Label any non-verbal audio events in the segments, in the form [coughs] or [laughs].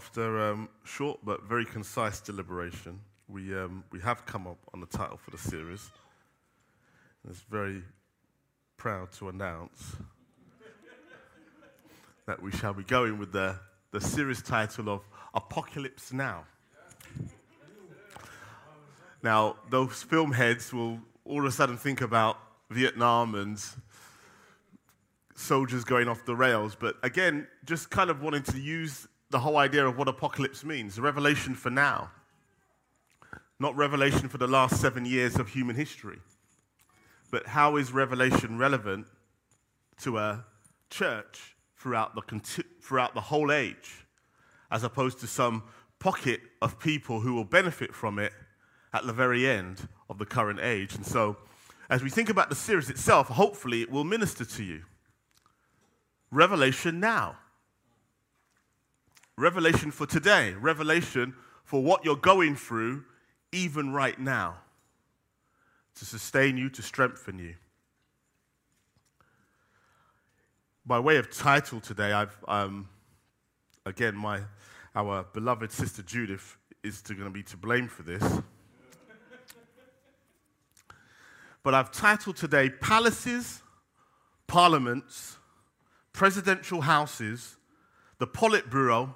after um, short but very concise deliberation, we, um, we have come up on the title for the series. And it's very proud to announce [laughs] that we shall be going with the, the series title of Apocalypse Now. Now, those film heads will all of a sudden think about Vietnam and soldiers going off the rails, but again, just kind of wanting to use the whole idea of what apocalypse means revelation for now, not revelation for the last seven years of human history. But how is revelation relevant to a church throughout the, throughout the whole age, as opposed to some pocket of people who will benefit from it at the very end of the current age? And so, as we think about the series itself, hopefully it will minister to you. Revelation now. Revelation for today. Revelation for what you're going through, even right now, to sustain you, to strengthen you. By way of title today, I've, um, again, my, our beloved sister Judith is going to be to blame for this. but I've titled today Palaces, Parliaments, presidential houses, the Politburo,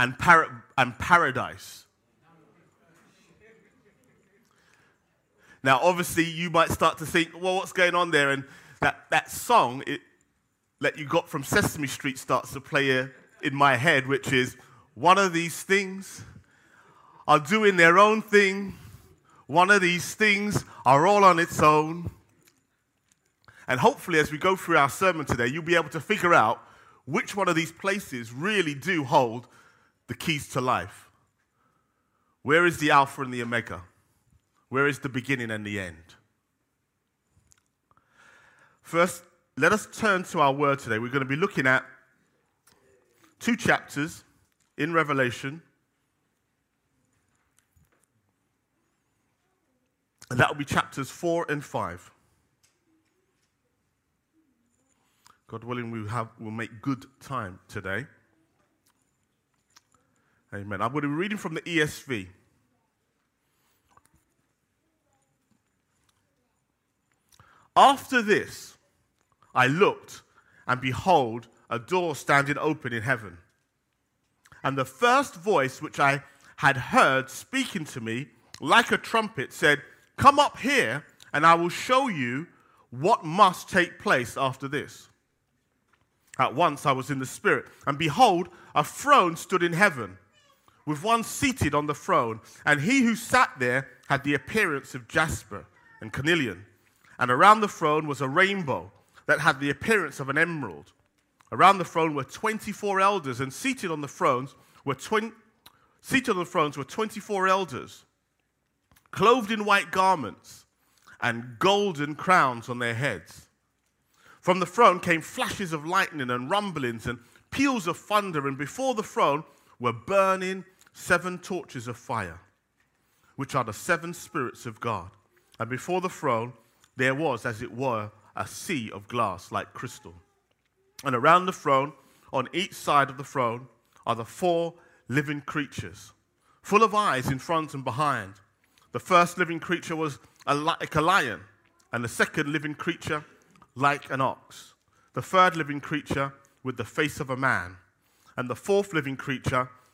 and, para- and paradise. Now, obviously, you might start to think, well, what's going on there? And that, that song it, that you got from Sesame Street starts to play in my head, which is one of these things are doing their own thing. One of these things are all on its own. And hopefully, as we go through our sermon today, you'll be able to figure out which one of these places really do hold the keys to life. Where is the Alpha and the Omega? Where is the beginning and the end? First, let us turn to our word today. We're going to be looking at two chapters in Revelation. And that will be chapters 4 and 5. God willing, we have, we'll make good time today. Amen. I'm going to be reading from the ESV. After this, I looked, and behold, a door standing open in heaven. And the first voice which I had heard speaking to me, like a trumpet, said, Come up here, and I will show you what must take place after this. At once I was in the Spirit, and behold, a throne stood in heaven, with one seated on the throne, and he who sat there had the appearance of jasper and carnelian. And around the throne was a rainbow that had the appearance of an emerald. Around the throne were 24 elders, and seated on the thrones were twen- seated on the thrones were 24 elders, clothed in white garments and golden crowns on their heads. From the throne came flashes of lightning and rumblings and peals of thunder, and before the throne were burning seven torches of fire, which are the seven spirits of God. And before the throne there was, as it were, a sea of glass like crystal. And around the throne, on each side of the throne, are the four living creatures, full of eyes in front and behind. The first living creature was like a lion, and the second living creature like an ox, the third living creature with the face of a man, and the fourth living creature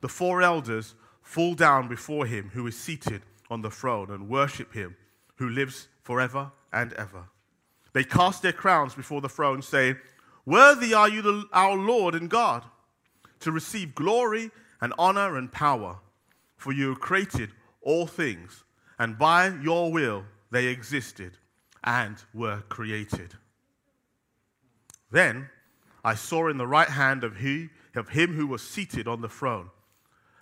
the four elders fall down before him who is seated on the throne and worship him who lives forever and ever. They cast their crowns before the throne, saying, Worthy are you, the, our Lord and God, to receive glory and honor and power, for you created all things, and by your will they existed and were created. Then I saw in the right hand of, he, of him who was seated on the throne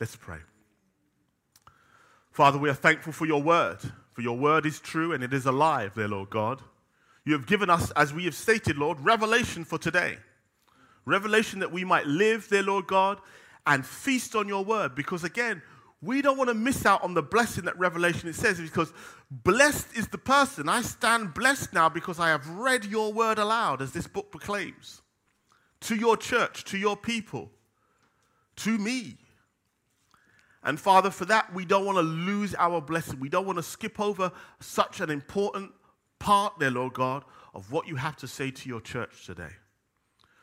Let's pray. Father, we are thankful for your word, for your word is true and it is alive, dear Lord God. You have given us, as we have stated, Lord, revelation for today. Revelation that we might live, dear Lord God, and feast on your word. Because again, we don't want to miss out on the blessing that Revelation it says, because blessed is the person. I stand blessed now because I have read your word aloud, as this book proclaims, to your church, to your people, to me. And Father, for that, we don't want to lose our blessing. We don't want to skip over such an important part there, Lord God, of what you have to say to your church today.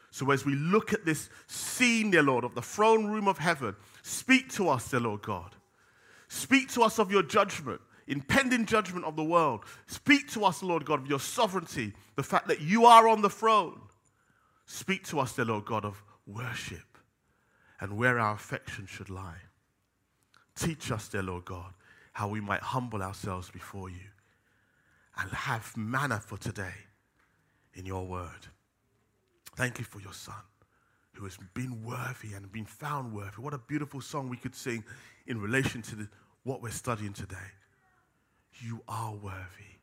So as we look at this scene, dear Lord, of the throne room of heaven, speak to us, dear Lord God. Speak to us of your judgment, impending judgment of the world. Speak to us, Lord God, of your sovereignty, the fact that you are on the throne. Speak to us, dear Lord God, of worship and where our affection should lie. Teach us, dear Lord God, how we might humble ourselves before you and have manna for today in your word. Thank you for your son who has been worthy and been found worthy. What a beautiful song we could sing in relation to the, what we're studying today. You are worthy.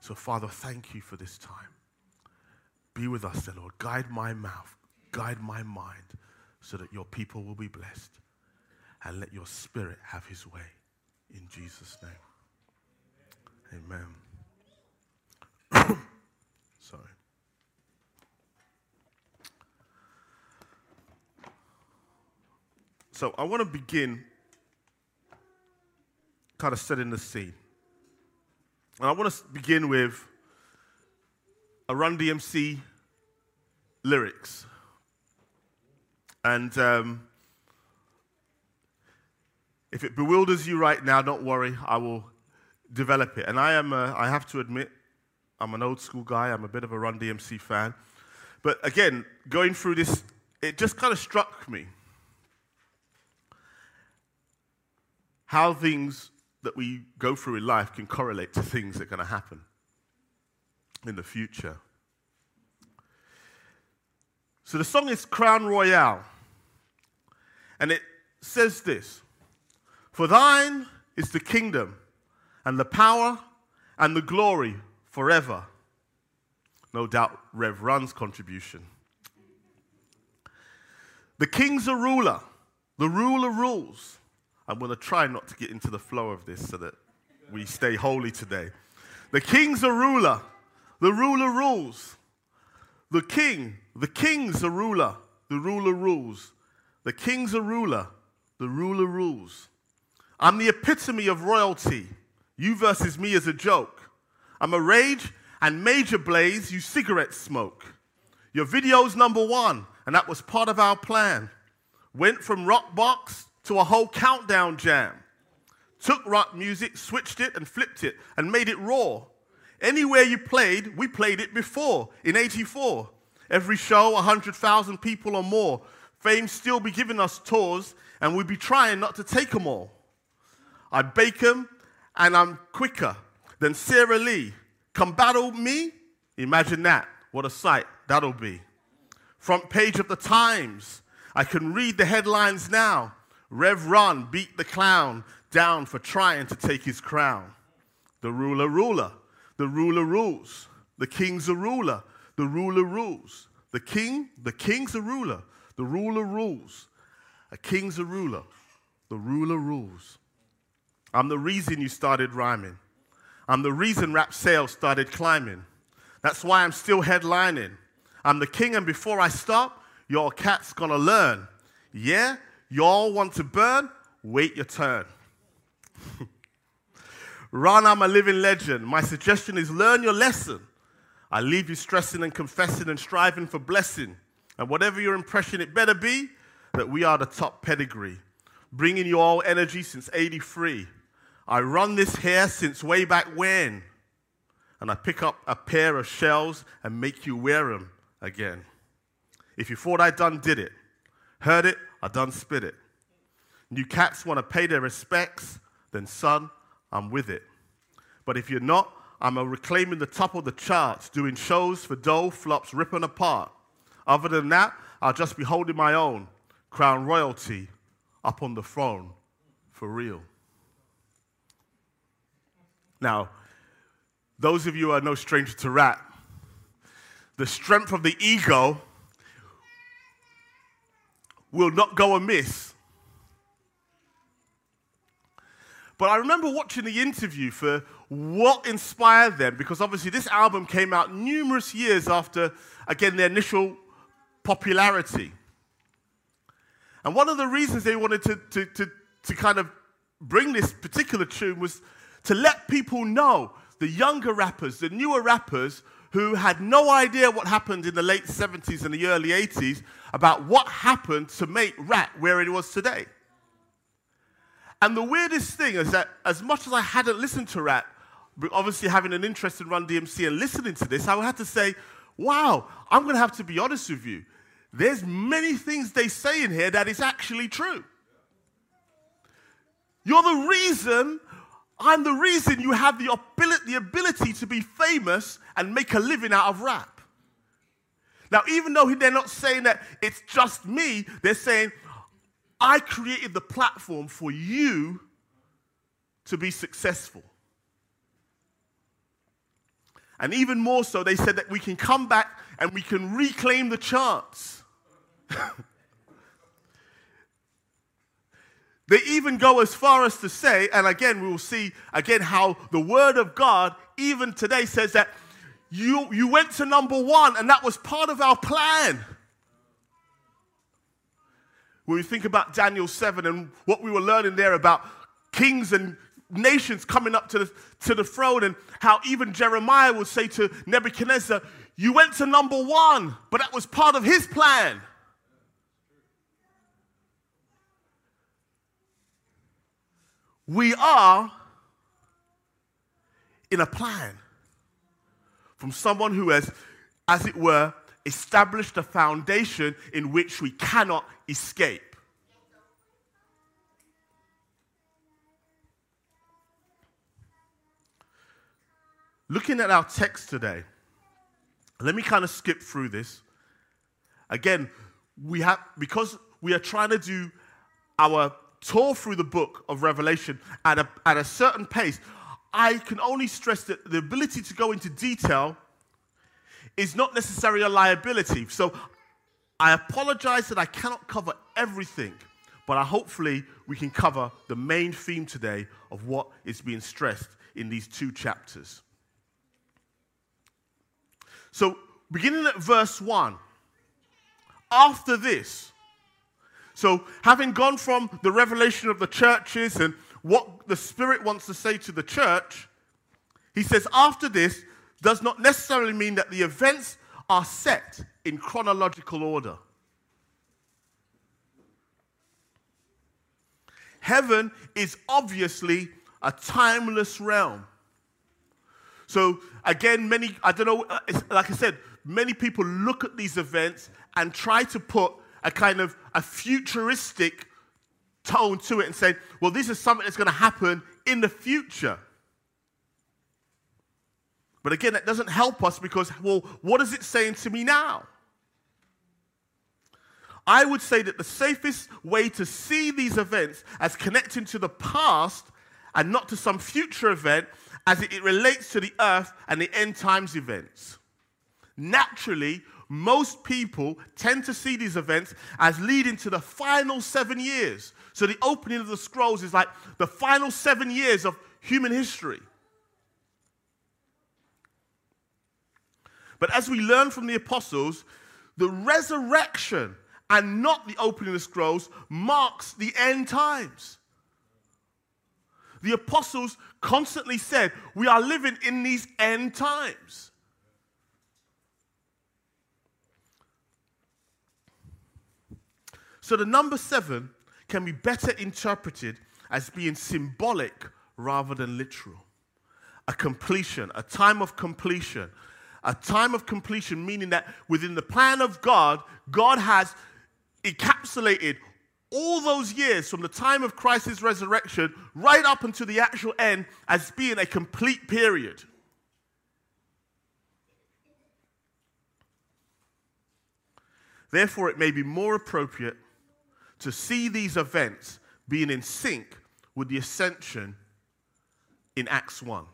So, Father, thank you for this time. Be with us, dear Lord. Guide my mouth, guide my mind, so that your people will be blessed. And let your spirit have his way. In Jesus' name. Amen. [coughs] Sorry. So I want to begin kind of setting the scene. And I want to begin with a Run DMC lyrics. And um, if it bewilders you right now, don't worry, I will develop it. And I am, a, I have to admit, I'm an old school guy. I'm a bit of a Run DMC fan. But again, going through this, it just kind of struck me how things that we go through in life can correlate to things that are going to happen in the future. So the song is Crown Royal. And it says this For thine is the kingdom and the power and the glory forever. No doubt, Rev Run's contribution. The king's a ruler, the ruler rules. I'm going to try not to get into the flow of this so that we stay holy today. The king's a ruler, the ruler rules. The king, the king's a ruler, the ruler rules. The king's a ruler, the ruler rules. I'm the epitome of royalty. You versus me is a joke. I'm a rage and major blaze, you cigarette smoke. Your video's number one, and that was part of our plan. Went from rock box to a whole countdown jam. Took rock music, switched it, and flipped it, and made it raw. Anywhere you played, we played it before in 84. Every show, 100,000 people or more. Fame still be giving us tours, and we'd be trying not to take them all. I bake them, and I'm quicker than Sara Lee. Come battle me? Imagine that. What a sight that'll be. Front page of the Times. I can read the headlines now. Rev Run beat the clown down for trying to take his crown. The ruler, ruler. The ruler rules. The king's a ruler. The ruler rules. The king, the king's a ruler. The ruler rules. A king's a ruler. The ruler rules. I'm the reason you started rhyming. I'm the reason rap sales started climbing. That's why I'm still headlining. I'm the king, and before I stop, your cat's gonna learn. Yeah, you all want to burn? Wait your turn. [laughs] Run, I'm a living legend. My suggestion is learn your lesson. I leave you stressing and confessing and striving for blessing. And whatever your impression, it better be that we are the top pedigree, bringing you all energy since 83. I run this here since way back when. And I pick up a pair of shells and make you wear them again. If you thought I done did it, heard it, I done spit it. New cats want to pay their respects, then son, I'm with it. But if you're not, I'm a reclaiming the top of the charts, doing shows for dough, flops ripping apart. Other than that, I'll just be holding my own, crown royalty up on the throne, for real. Now, those of you who are no stranger to rap, the strength of the ego will not go amiss. But I remember watching the interview for what inspired them, because obviously this album came out numerous years after, again, their initial popularity. And one of the reasons they wanted to, to, to, to kind of bring this particular tune was to let people know, the younger rappers, the newer rappers, who had no idea what happened in the late 70s and the early 80s about what happened to make rap where it was today. And the weirdest thing is that as much as I hadn't listened to rap, obviously having an interest in Run DMC and listening to this, I had to say, wow, I'm going to have to be honest with you. There's many things they say in here that is actually true. You're the reason I'm the reason you have the ability, the ability to be famous and make a living out of rap. Now, even though they're not saying that it's just me, they're saying, I created the platform for you to be successful. And even more so, they said that we can come back and we can reclaim the charts. [laughs] They even go as far as to say, and again, we will see again how the Word of God, even today, says that you, you went to number one, and that was part of our plan. When we think about Daniel 7 and what we were learning there about kings and nations coming up to the, to the throne, and how even Jeremiah would say to Nebuchadnezzar, You went to number one, but that was part of his plan. We are in a plan from someone who has, as it were, established a foundation in which we cannot escape. Looking at our text today, let me kind of skip through this. Again, we have because we are trying to do our tour through the book of Revelation at a, at a certain pace, I can only stress that the ability to go into detail is not necessarily a liability. So I apologize that I cannot cover everything, but I, hopefully we can cover the main theme today of what is being stressed in these two chapters. So, beginning at verse 1, after this, so having gone from the revelation of the churches and what the Spirit wants to say to the church, he says, after this does not necessarily mean that the events are set in chronological order. Heaven is obviously a timeless realm. So, again, many, I don't know, like I said, many people look at these events and try to put a kind of a futuristic tone to it and say, well, this is something that's going to happen in the future. But again, that doesn't help us because, well, what is it saying to me now? I would say that the safest way to see these events as connecting to the past and not to some future event as it relates to the earth and the end times events. Naturally, most people tend to see these events as leading to the final seven years. So the opening of the scrolls is like the final seven years of human history. But as we learn from the apostles, the resurrection and not the opening of the scrolls marks the end times. The apostles constantly said, We are living in these end times. So the number seven can be better interpreted as being symbolic rather than literal. A completion, a time of completion. A time of completion, meaning that within the plan of God, God has encapsulated all those years from the time of Christ's resurrection right up until the actual end as being a complete period. Therefore, it may be more appropriate to see these events being in sync with the ascension in Acts 1.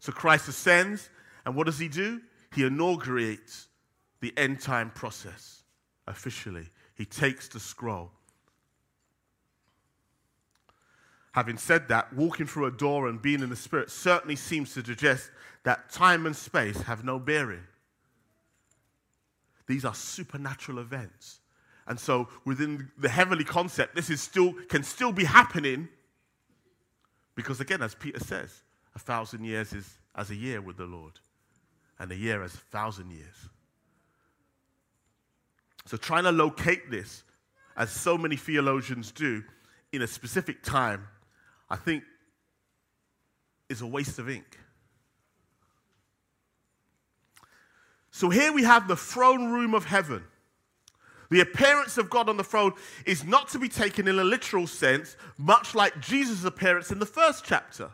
So Christ ascends, and what does he do? He inaugurates the end time process officially. He takes the scroll. Having said that, walking through a door and being in the Spirit certainly seems to suggest that time and space have no bearing. These are supernatural events. And so within the heavenly concept, this is still can still be happening. Because again, as Peter says, a thousand years is as a year with the Lord, and a year as a thousand years. So, trying to locate this, as so many theologians do, in a specific time, I think is a waste of ink. So, here we have the throne room of heaven. The appearance of God on the throne is not to be taken in a literal sense, much like Jesus' appearance in the first chapter.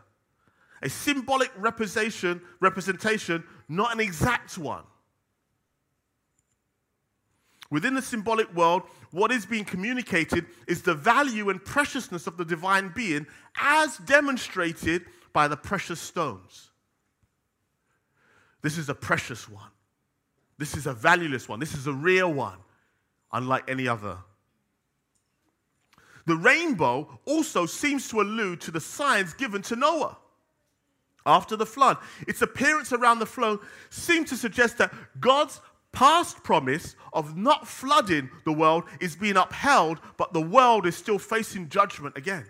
A symbolic representation, representation, not an exact one. Within the symbolic world, what is being communicated is the value and preciousness of the divine being as demonstrated by the precious stones. This is a precious one. This is a valueless one. This is a real one, unlike any other. The rainbow also seems to allude to the signs given to Noah after the flood. Its appearance around the flood seemed to suggest that God's past promise of not flooding the world is being upheld, but the world is still facing judgment again.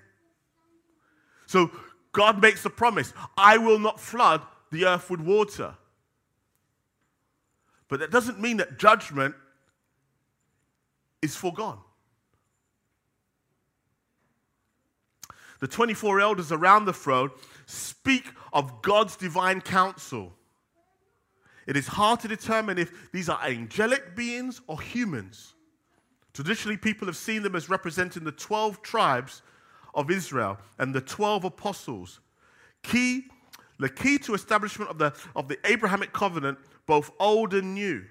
So God makes a promise I will not flood the earth with water. But that doesn't mean that judgment is foregone. The 24 elders around the throne speak of God's divine counsel it is hard to determine if these are angelic beings or humans. Traditionally, people have seen them as representing the 12 tribes of Israel and the 12 apostles. Key, the key to establishment of the, of the Abrahamic covenant, both old and new.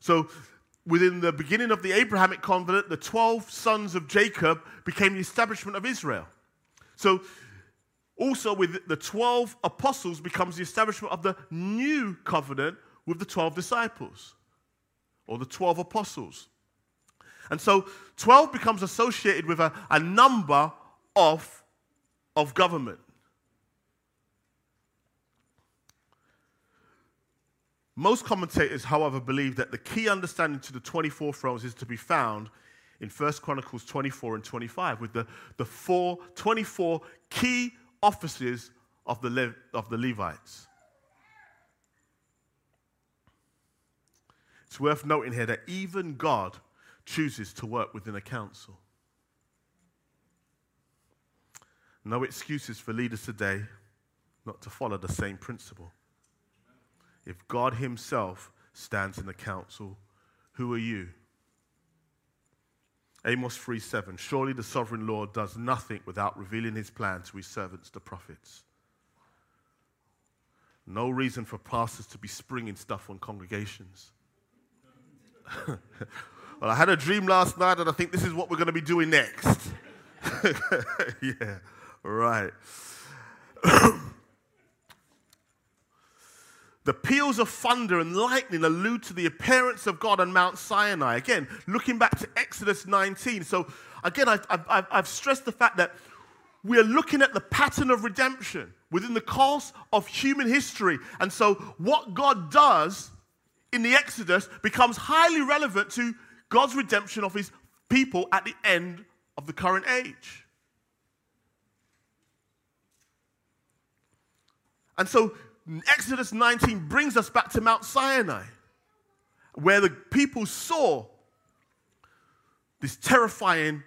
So, within the beginning of the Abrahamic covenant, the 12 sons of Jacob became the establishment of Israel. So, also with the 12 apostles becomes the establishment of the new covenant with the 12 disciples or the 12 apostles. And so 12 becomes associated with a, a number of, of government. Most commentators, however, believe that the key understanding to the 24 thrones is to be found in 1 Chronicles 24 and 25 with the, the four, 24 key offices of the, Le- of the Levites. It's worth noting here that even God chooses to work within a council. No excuses for leaders today not to follow the same principle. If God Himself stands in the council, who are you? Amos 3 7. Surely the sovereign Lord does nothing without revealing his plan to his servants, the prophets. No reason for pastors to be springing stuff on congregations. [laughs] well, I had a dream last night, and I think this is what we're going to be doing next. [laughs] yeah, right. [clears throat] The peals of thunder and lightning allude to the appearance of God on Mount Sinai. Again, looking back to Exodus 19. So, again, I've, I've, I've stressed the fact that we are looking at the pattern of redemption within the course of human history. And so, what God does in the Exodus becomes highly relevant to God's redemption of his people at the end of the current age. And so Exodus 19 brings us back to Mount Sinai, where the people saw this terrifying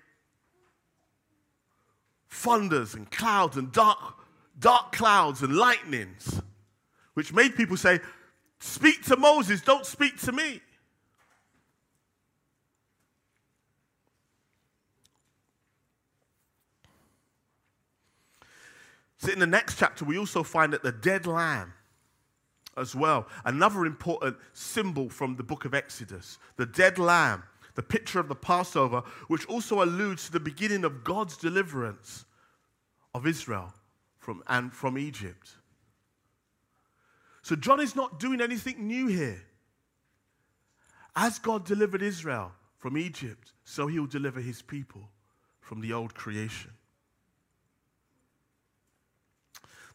thunders and clouds and dark, dark clouds and lightnings, which made people say, Speak to Moses, don't speak to me. So, in the next chapter, we also find that the dead lamb, as well, another important symbol from the book of Exodus, the dead lamb, the picture of the Passover, which also alludes to the beginning of God's deliverance of Israel from, and from Egypt. So, John is not doing anything new here. As God delivered Israel from Egypt, so he will deliver his people from the old creation.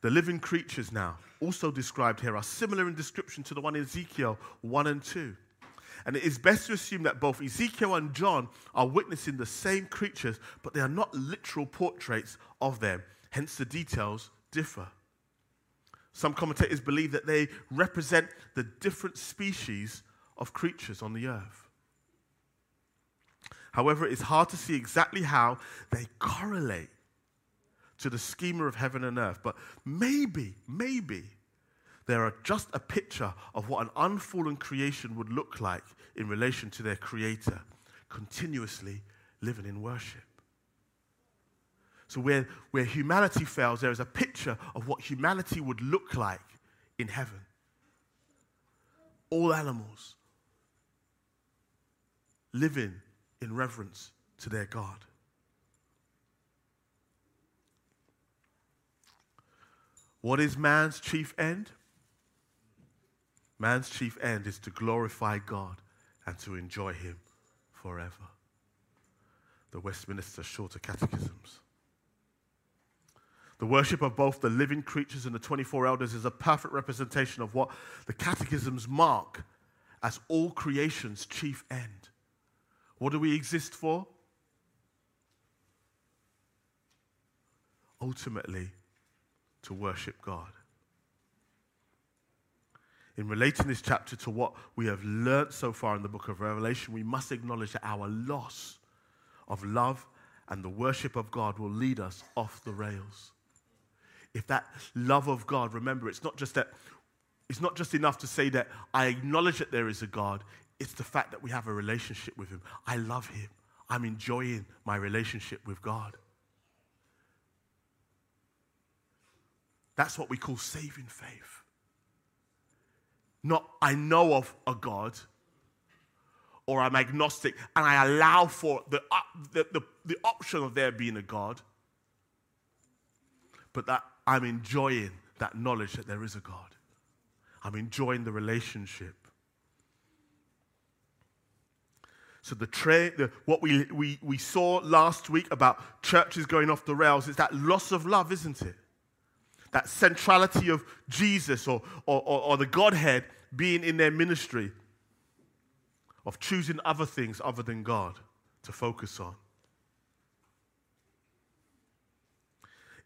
The living creatures now, also described here, are similar in description to the one in Ezekiel 1 and 2. And it is best to assume that both Ezekiel and John are witnessing the same creatures, but they are not literal portraits of them. Hence, the details differ. Some commentators believe that they represent the different species of creatures on the earth. However, it is hard to see exactly how they correlate to the schema of heaven and earth. But maybe, maybe they are just a picture of what an unfallen creation would look like in relation to their creator, continuously living in worship. So, where, where humanity fails, there is a picture of what humanity would look like in heaven. All animals living in reverence to their God. What is man's chief end? Man's chief end is to glorify God and to enjoy Him forever. The Westminster Shorter Catechisms. The worship of both the living creatures and the 24 elders is a perfect representation of what the catechisms mark as all creation's chief end. What do we exist for? Ultimately, to worship God. In relating this chapter to what we have learnt so far in the book of Revelation, we must acknowledge that our loss of love and the worship of God will lead us off the rails. If that love of God, remember, it's not just that it's not just enough to say that I acknowledge that there is a God, it's the fact that we have a relationship with Him. I love Him. I'm enjoying my relationship with God. That's what we call saving faith. Not, I know of a God, or I'm agnostic and I allow for the, uh, the, the, the option of there being a God, but that I'm enjoying that knowledge that there is a God. I'm enjoying the relationship. So the, tra- the what we, we, we saw last week about churches going off the rails is that loss of love, isn't it? That centrality of Jesus or, or, or, or the Godhead being in their ministry, of choosing other things other than God to focus on.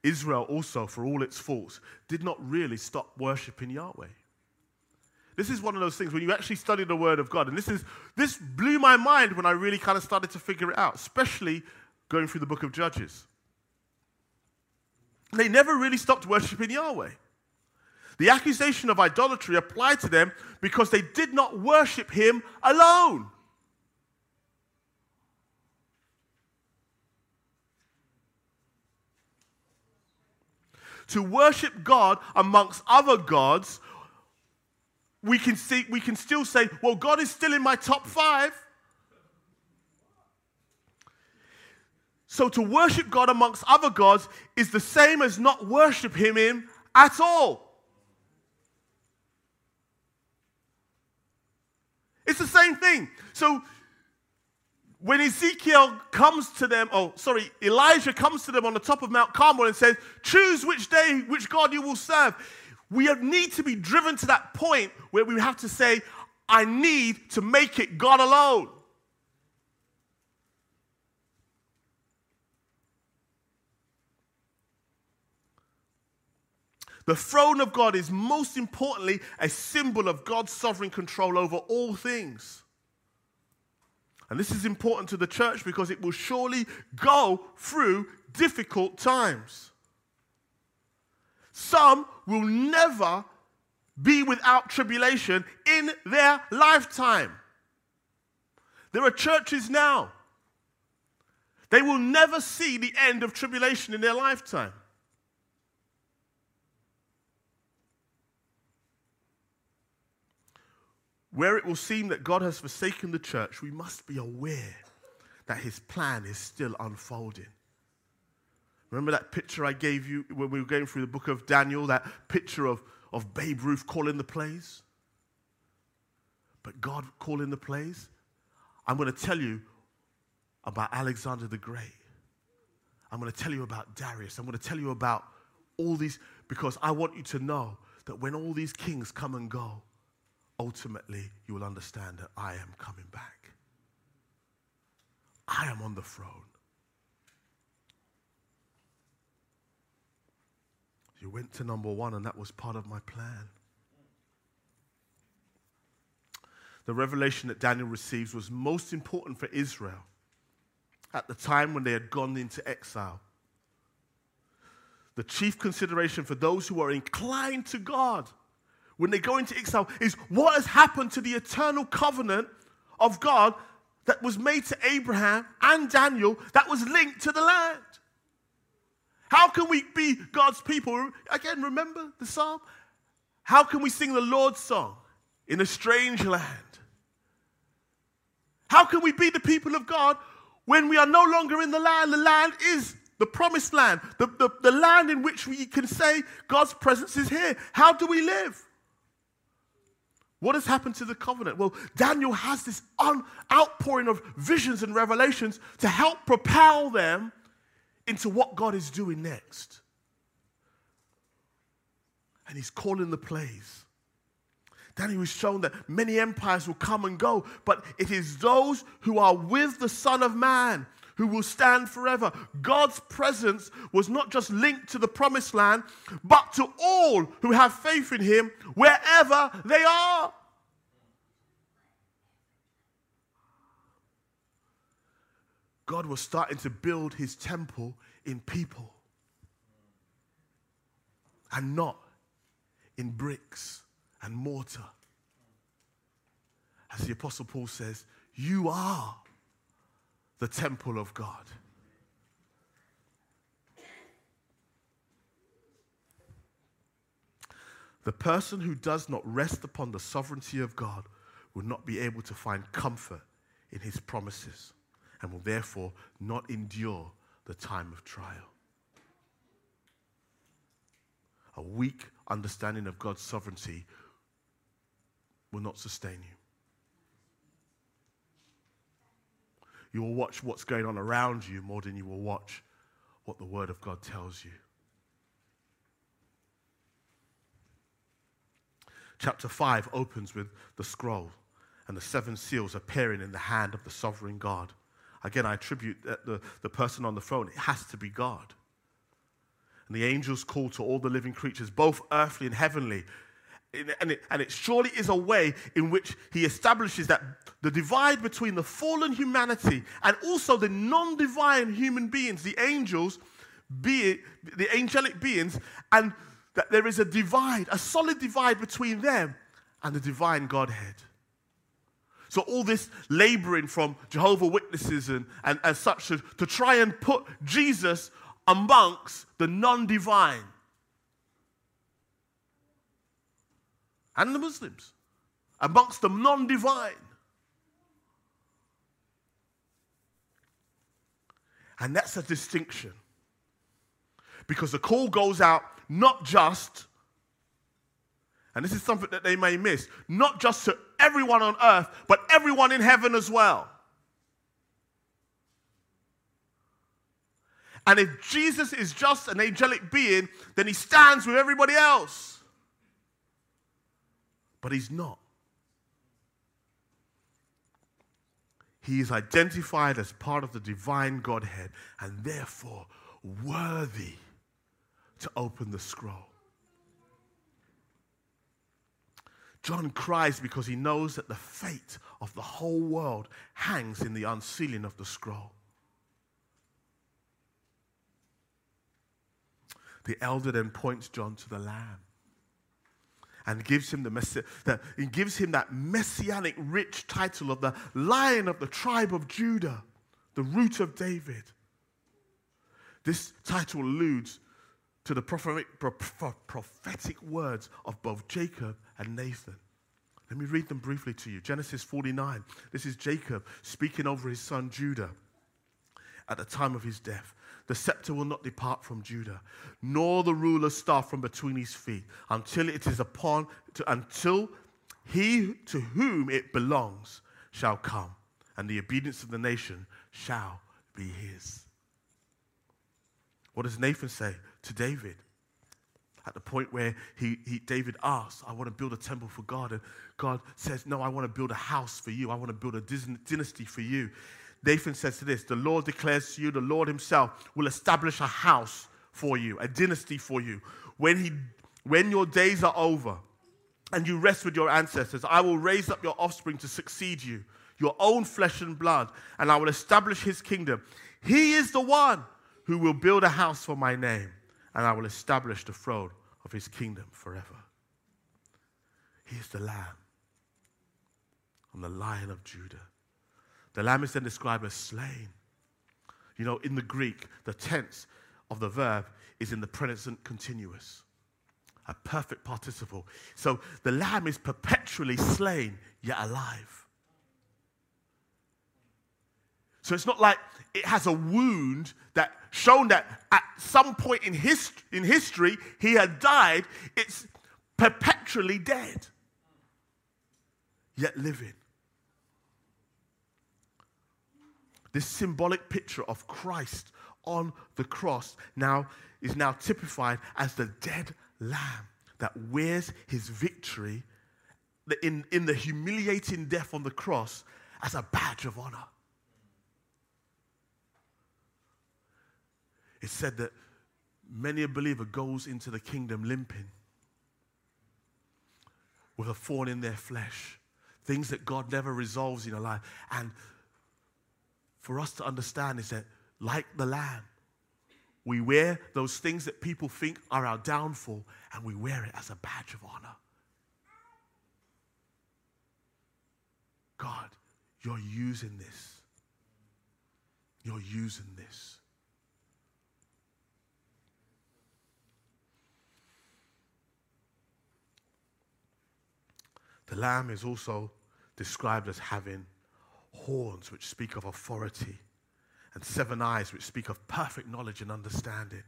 Israel also, for all its faults, did not really stop worshiping Yahweh. This is one of those things when you actually study the Word of God, and this is this blew my mind when I really kind of started to figure it out, especially going through the book of Judges. They never really stopped worshiping Yahweh. The accusation of idolatry applied to them because they did not worship Him alone. To worship God amongst other gods we can, see, we can still say, well, God is still in my top five. So to worship God amongst other gods is the same as not worship Him at all. It's the same thing. So when Ezekiel comes to them, oh, sorry, Elijah comes to them on the top of Mount Carmel and says, Choose which day, which God you will serve. We need to be driven to that point where we have to say, I need to make it God alone. The throne of God is most importantly a symbol of God's sovereign control over all things. And this is important to the church because it will surely go through difficult times. Some will never be without tribulation in their lifetime. There are churches now. They will never see the end of tribulation in their lifetime. Where it will seem that God has forsaken the church, we must be aware that his plan is still unfolding. Remember that picture I gave you when we were going through the book of Daniel, that picture of, of Babe Ruth calling the plays? But God calling the plays? I'm going to tell you about Alexander the Great. I'm going to tell you about Darius. I'm going to tell you about all these because I want you to know that when all these kings come and go, ultimately you will understand that I am coming back. I am on the throne. You went to number one, and that was part of my plan. The revelation that Daniel receives was most important for Israel at the time when they had gone into exile. The chief consideration for those who are inclined to God when they go into exile is what has happened to the eternal covenant of God that was made to Abraham and Daniel that was linked to the land. How can we be God's people? Again, remember the psalm? How can we sing the Lord's song in a strange land? How can we be the people of God when we are no longer in the land? The land is the promised land, the, the, the land in which we can say God's presence is here. How do we live? What has happened to the covenant? Well, Daniel has this un- outpouring of visions and revelations to help propel them into what God is doing next. And he's calling the plays. Daniel was shown that many empires will come and go, but it is those who are with the Son of Man who will stand forever. God's presence was not just linked to the promised land, but to all who have faith in him wherever they are. God was starting to build his temple in people and not in bricks and mortar. As the Apostle Paul says, you are the temple of God. The person who does not rest upon the sovereignty of God will not be able to find comfort in his promises and will therefore not endure the time of trial. A weak understanding of God's sovereignty will not sustain you. You will watch what's going on around you more than you will watch what the Word of God tells you. Chapter 5 opens with the scroll and the seven seals appearing in the hand of the sovereign God. Again, I attribute that the, the person on the throne, it has to be God. And the angels call to all the living creatures, both earthly and heavenly. And it, and it surely is a way in which he establishes that the divide between the fallen humanity and also the non divine human beings, the angels, be it, the angelic beings, and that there is a divide, a solid divide between them and the divine Godhead. So, all this laboring from Jehovah Witnesses and, and, and such to, to try and put Jesus amongst the non divine and the Muslims, amongst the non divine. And that's a distinction. Because the call goes out not just, and this is something that they may miss, not just to everyone on earth, but everyone in heaven as well. And if Jesus is just an angelic being, then he stands with everybody else. But he's not. He is identified as part of the divine Godhead and therefore worthy to open the scroll. John cries because he knows that the fate of the whole world hangs in the unsealing of the scroll. The elder then points John to the Lamb and gives him the, messi- that he gives him that messianic rich title of the Lion of the tribe of Judah, the root of David. This title alludes to the prophetic, prophetic words of both Jacob and Nathan. Let me read them briefly to you. Genesis 49. This is Jacob speaking over his son Judah at the time of his death. The scepter will not depart from Judah, nor the ruler's staff from between his feet, until it is upon, to, until he to whom it belongs shall come, and the obedience of the nation shall be his. What does Nathan say to David? at the point where he, he, David asks, I want to build a temple for God. And God says, No, I want to build a house for you. I want to build a dynasty for you. Nathan says to this The Lord declares to you, the Lord himself will establish a house for you, a dynasty for you. When, he, when your days are over and you rest with your ancestors, I will raise up your offspring to succeed you, your own flesh and blood, and I will establish his kingdom. He is the one who will build a house for my name, and I will establish the throne of his kingdom forever. He is the Lamb and the Lion of Judah. The Lamb is then described as slain. You know, in the Greek, the tense of the verb is in the present continuous, a perfect participle. So the Lamb is perpetually slain, yet alive. So it's not like it has a wound that shown that at some point in, his, in history he had died. It's perpetually dead, yet living. This symbolic picture of Christ on the cross now is now typified as the dead lamb that wears his victory in, in the humiliating death on the cross as a badge of honor. It's said that many a believer goes into the kingdom limping with a thorn in their flesh, things that God never resolves in a life. And for us to understand is that, like the lamb, we wear those things that people think are our downfall and we wear it as a badge of honor. God, you're using this. You're using this. The lamb is also described as having horns, which speak of authority, and seven eyes, which speak of perfect knowledge and understanding.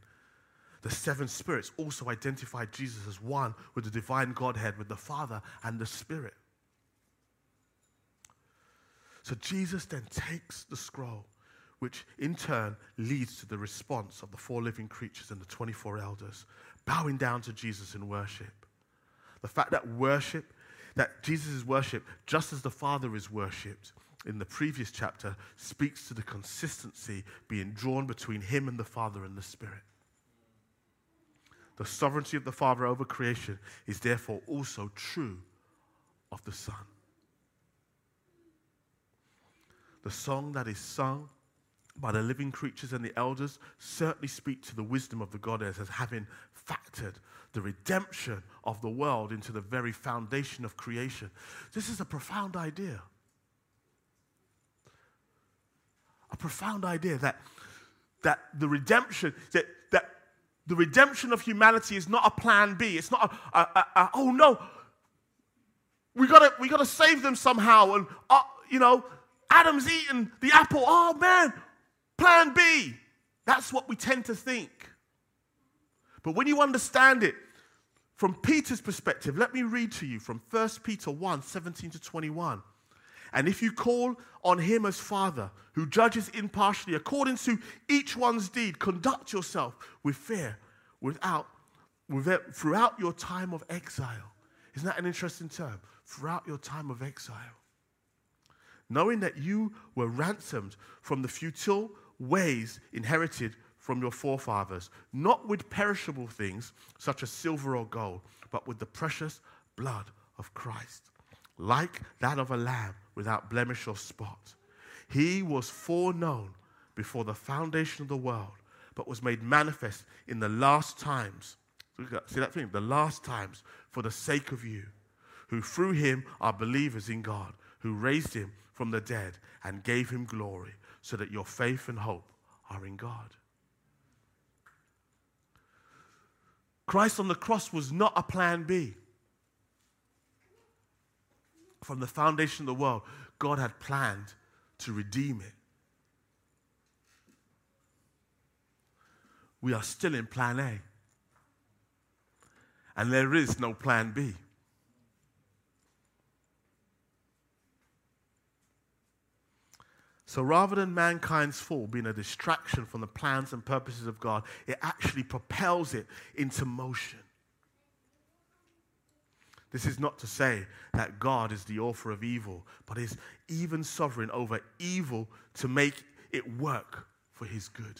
The seven spirits also identify Jesus as one with the divine Godhead, with the Father and the Spirit. So Jesus then takes the scroll, which in turn leads to the response of the four living creatures and the 24 elders, bowing down to Jesus in worship. The fact that worship, that Jesus is worshiped just as the Father is worshipped in the previous chapter, speaks to the consistency being drawn between him and the Father and the Spirit. The sovereignty of the Father over creation is therefore also true of the Son. The song that is sung by the living creatures and the elders certainly speak to the wisdom of the goddess as having factored the redemption of the world into the very foundation of creation. This is a profound idea. A profound idea that, that the redemption, that, that the redemption of humanity is not a plan B. It's not a, a, a, a oh no, we gotta, we gotta save them somehow. And, uh, you know, Adam's eaten the apple. Oh man, plan B. That's what we tend to think. But when you understand it from Peter's perspective, let me read to you from 1 Peter 1 17 to 21. And if you call on him as Father, who judges impartially according to each one's deed, conduct yourself with fear without, without, throughout your time of exile. Isn't that an interesting term? Throughout your time of exile. Knowing that you were ransomed from the futile ways inherited from your forefathers, not with perishable things such as silver or gold, but with the precious blood of Christ, like that of a lamb without blemish or spot. He was foreknown before the foundation of the world, but was made manifest in the last times. See that thing? The last times for the sake of you, who through him are believers in God, who raised him from the dead and gave him glory, so that your faith and hope are in God. Christ on the cross was not a plan B. From the foundation of the world, God had planned to redeem it. We are still in plan A. And there is no plan B. So rather than mankind's fall being a distraction from the plans and purposes of God, it actually propels it into motion. This is not to say that God is the author of evil, but is even sovereign over evil to make it work for his good.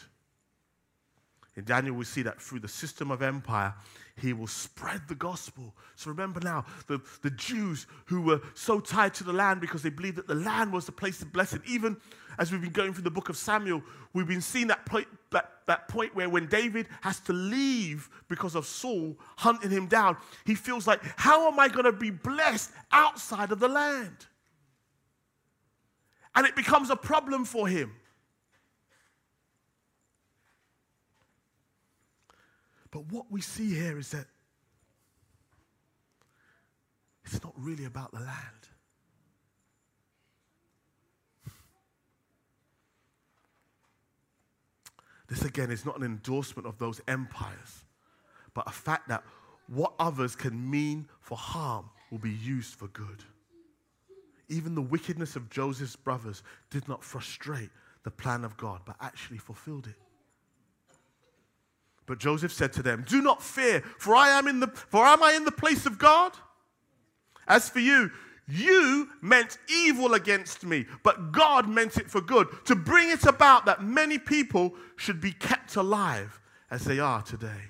In Daniel, we see that through the system of empire, he will spread the gospel. So remember now, the, the Jews who were so tied to the land because they believed that the land was the place of blessing. Even as we've been going through the book of Samuel, we've been seeing that that, point where when David has to leave because of Saul hunting him down, he feels like, how am I going to be blessed outside of the land? And it becomes a problem for him. But what we see here is that it's not really about the land. This again is not an endorsement of those empires, but a fact that what others can mean for harm will be used for good. Even the wickedness of Joseph's brothers did not frustrate the plan of God, but actually fulfilled it. But Joseph said to them, Do not fear, for I am in the for am I in the place of God? As for you, you meant evil against me, but God meant it for good, to bring it about that many people should be kept alive as they are today.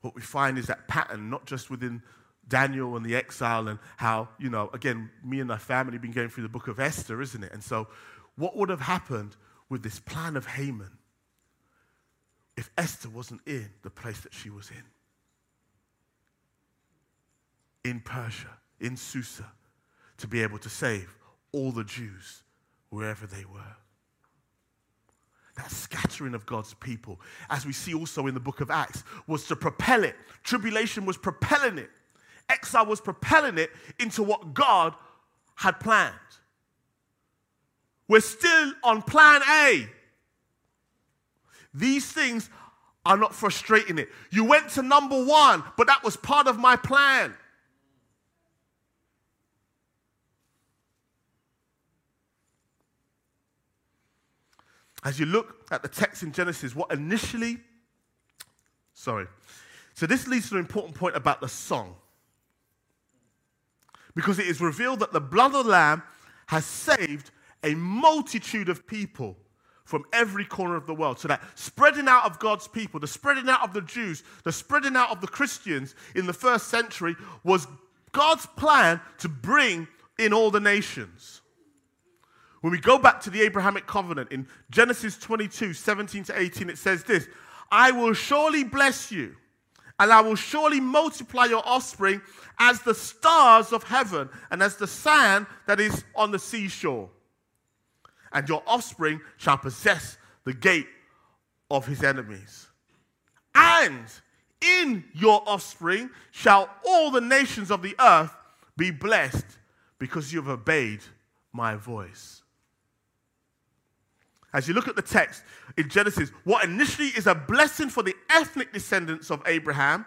What we find is that pattern, not just within Daniel and the exile, and how, you know, again, me and my family have been going through the book of Esther, isn't it? And so, what would have happened with this plan of Haman? if Esther wasn't in the place that she was in. In Persia, in Susa, to be able to save all the Jews wherever they were. That scattering of God's people, as we see also in the book of Acts, was to propel it. Tribulation was propelling it. Exile was propelling it into what God had planned. We're still on plan A. These things are not frustrating it. You went to number one, but that was part of my plan. As you look at the text in Genesis, what initially, sorry, so this leads to an important point about the song. Because it is revealed that the blood of the Lamb has saved a multitude of people from every corner of the world. So that spreading out of God's people, the spreading out of the Jews, the spreading out of the Christians in the first century was God's plan to bring in all the nations. When we go back to the Abrahamic covenant in Genesis 22 17 to 18, it says this I will surely bless you, and I will surely multiply your offspring as the stars of heaven and as the sand that is on the seashore. And your offspring shall possess the gate of his enemies. And in your offspring shall all the nations of the earth be blessed because you have obeyed my voice as you look at the text in Genesis, what initially is a blessing for the ethnic descendants of Abraham,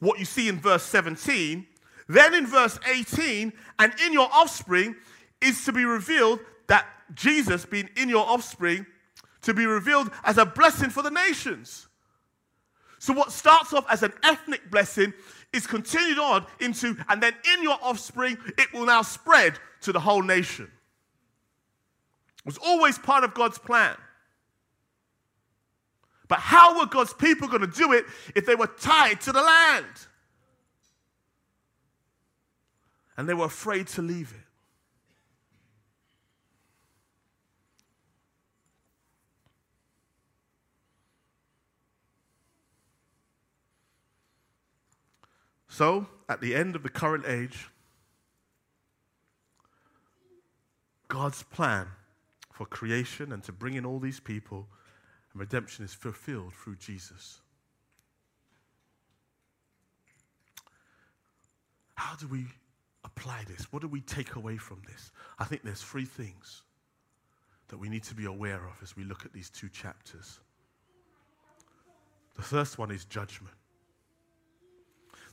what you see in verse 17, then in verse 18, and in your offspring is to be revealed that Jesus, being in your offspring, to be revealed as a blessing for the nations. So, what starts off as an ethnic blessing is continued on into, and then in your offspring, it will now spread to the whole nation. It was always part of God's plan. But how were God's people going to do it if they were tied to the land? And they were afraid to leave it. So, at the end of the current age, God's plan for creation and to bring in all these people, and redemption is fulfilled through Jesus. How do we apply this? What do we take away from this? I think there's three things that we need to be aware of as we look at these two chapters. The first one is judgment.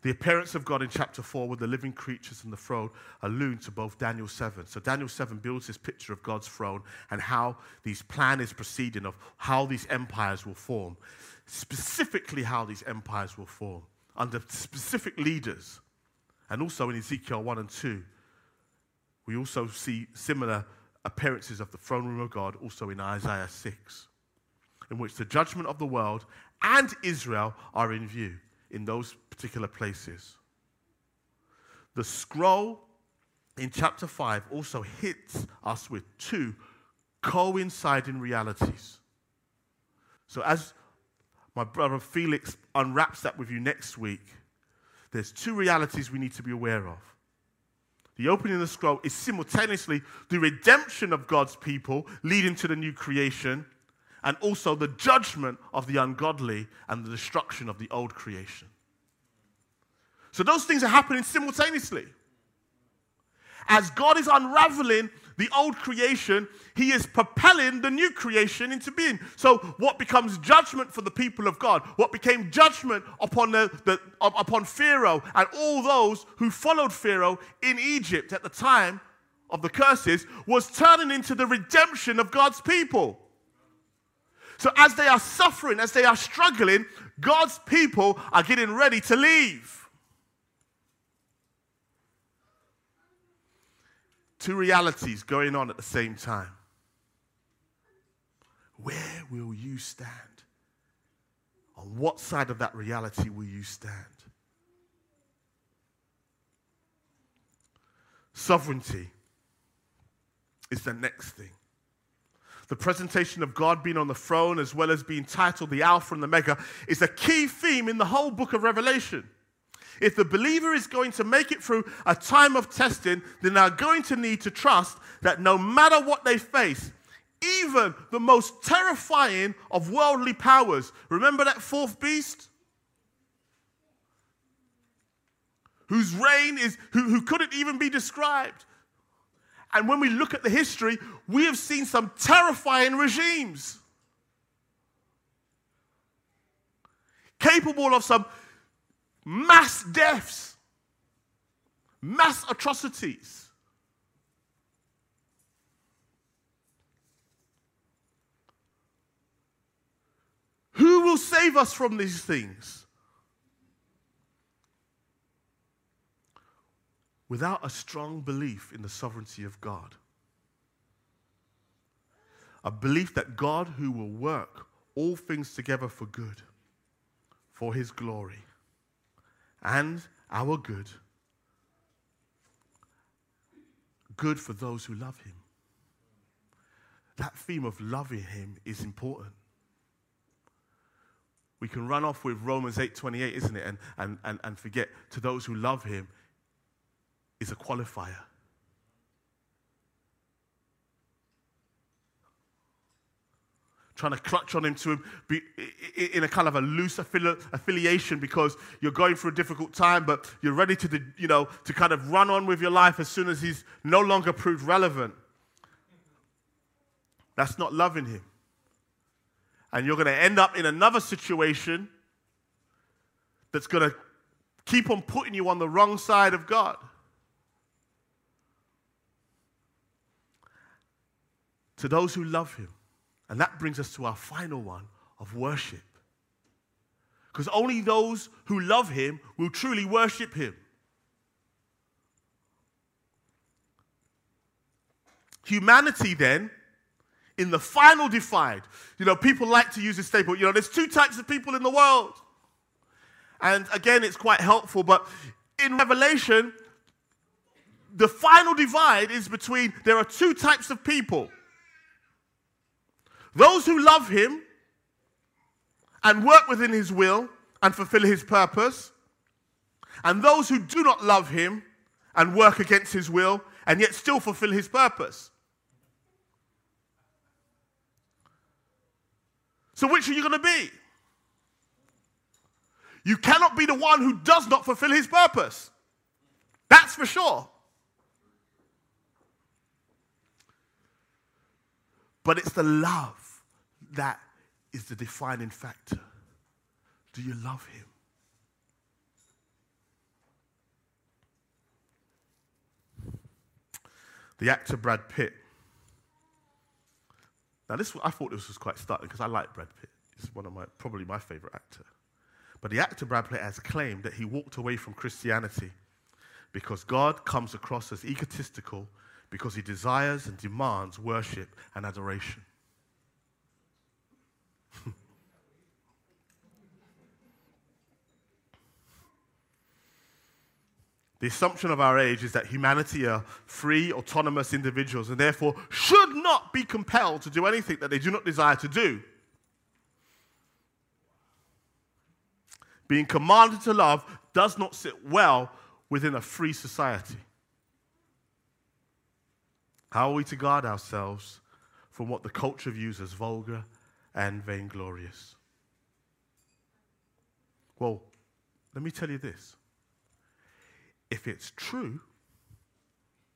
The appearance of God in chapter 4 with the living creatures and the throne allude to both Daniel 7. So Daniel 7 builds this picture of God's throne and how these plan is proceeding of how these empires will form. Specifically how these empires will form under specific leaders. And also in Ezekiel 1 and 2, we also see similar appearances of the throne room of God also in Isaiah 6, in which the judgment of the world and Israel are in view in those particular places. The scroll in chapter 5 also hits us with two coinciding realities. So, as my brother Felix unwraps that with you next week, there's two realities we need to be aware of. The opening of the scroll is simultaneously the redemption of God's people, leading to the new creation, and also the judgment of the ungodly and the destruction of the old creation. So those things are happening simultaneously. As God is unraveling the old creation, He is propelling the new creation into being. So, what becomes judgment for the people of God, what became judgment upon, the, the, upon Pharaoh and all those who followed Pharaoh in Egypt at the time of the curses, was turning into the redemption of God's people. So, as they are suffering, as they are struggling, God's people are getting ready to leave. Two realities going on at the same time. Where will you stand? On what side of that reality will you stand? Sovereignty is the next thing. The presentation of God being on the throne, as well as being titled the Alpha and the Omega, is a key theme in the whole book of Revelation. If the believer is going to make it through a time of testing, then they're going to need to trust that no matter what they face, even the most terrifying of worldly powers, remember that fourth beast? Whose reign is, who, who couldn't even be described. And when we look at the history, we have seen some terrifying regimes capable of some mass deaths, mass atrocities. Who will save us from these things? Without a strong belief in the sovereignty of God, a belief that God, who will work all things together for good, for his glory, and our good, good for those who love him. That theme of loving him is important we can run off with Romans 8:28, isn't it? And, and, and, and forget to those who love him is a qualifier. Trying to clutch on him to be in a kind of a loose affiliation because you're going through a difficult time, but you're ready to, you know, to kind of run on with your life as soon as he's no longer proved relevant. That's not loving him. And you're going to end up in another situation that's going to keep on putting you on the wrong side of God. To those who love Him. And that brings us to our final one of worship. Because only those who love Him will truly worship Him. Humanity then in the final divide. You know, people like to use this statement. You know, there's two types of people in the world. And again, it's quite helpful, but in Revelation, the final divide is between there are two types of people those who love him and work within his will and fulfill his purpose, and those who do not love him and work against his will and yet still fulfill his purpose. So, which are you going to be? You cannot be the one who does not fulfill his purpose. That's for sure. But it's the love that is the defining factor. Do you love him? The actor Brad Pitt now, this I thought this was quite startling because I like Brad Pitt. He's one of my probably my favorite actor. But the actor Brad Pitt has claimed that he walked away from Christianity because God comes across as egotistical because he desires and demands worship and adoration. [laughs] The assumption of our age is that humanity are free, autonomous individuals and therefore should not be compelled to do anything that they do not desire to do. Being commanded to love does not sit well within a free society. How are we to guard ourselves from what the culture views as vulgar and vainglorious? Well, let me tell you this if it's true,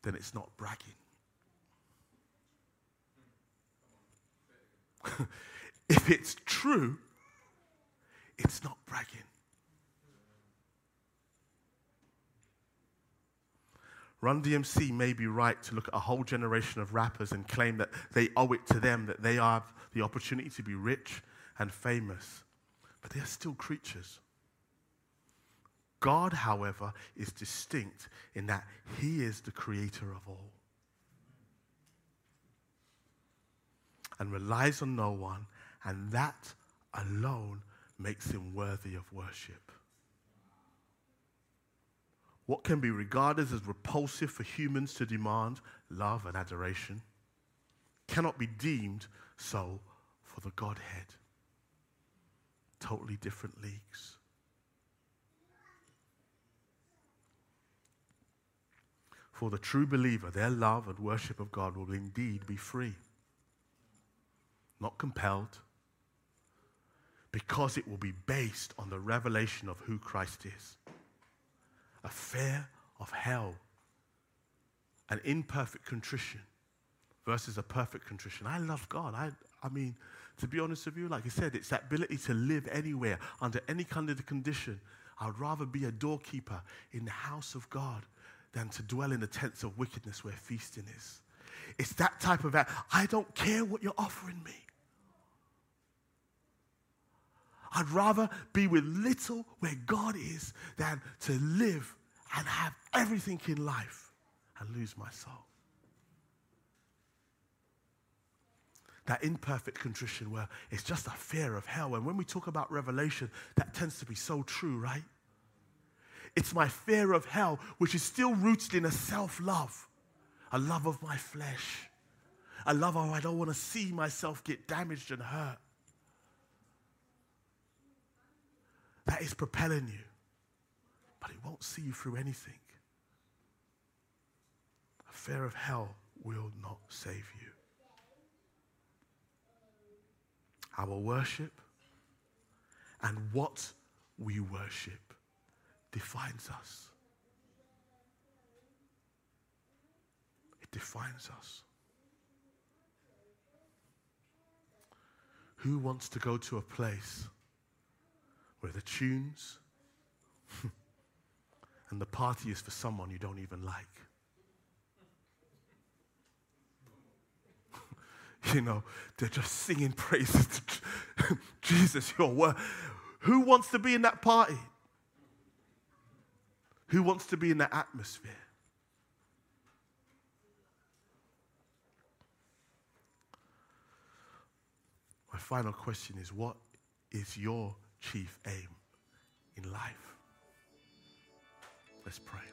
then it's not bragging. [laughs] if it's true, it's not bragging. Run DMC may be right to look at a whole generation of rappers and claim that they owe it to them, that they have the opportunity to be rich and famous. But they are still creatures. God, however, is distinct in that he is the creator of all and relies on no one, and that alone makes him worthy of worship. What can be regarded as repulsive for humans to demand, love and adoration, cannot be deemed so for the Godhead. Totally different leagues. For the true believer, their love and worship of God will indeed be free, not compelled, because it will be based on the revelation of who Christ is. A fear of hell an imperfect contrition versus a perfect contrition. I love God. I, I mean, to be honest with you, like I said, it's that ability to live anywhere, under any kind of condition. I'd rather be a doorkeeper in the house of God than to dwell in the tents of wickedness where feasting is. It's that type of. I don't care what you're offering me. I'd rather be with little where God is than to live and have everything in life and lose my soul. That imperfect contrition where it's just a fear of hell. And when we talk about revelation, that tends to be so true, right? It's my fear of hell, which is still rooted in a self love, a love of my flesh, a love of I don't want to see myself get damaged and hurt. That is propelling you, but it won't see you through anything. A fear of hell will not save you. Our worship and what we worship defines us. It defines us. Who wants to go to a place where the tunes [laughs] and the party is for someone you don't even like? [laughs] you know, they're just singing praises to [laughs] Jesus, your word. Who wants to be in that party? Who wants to be in that atmosphere? My final question is what is your chief aim in life? Let's pray.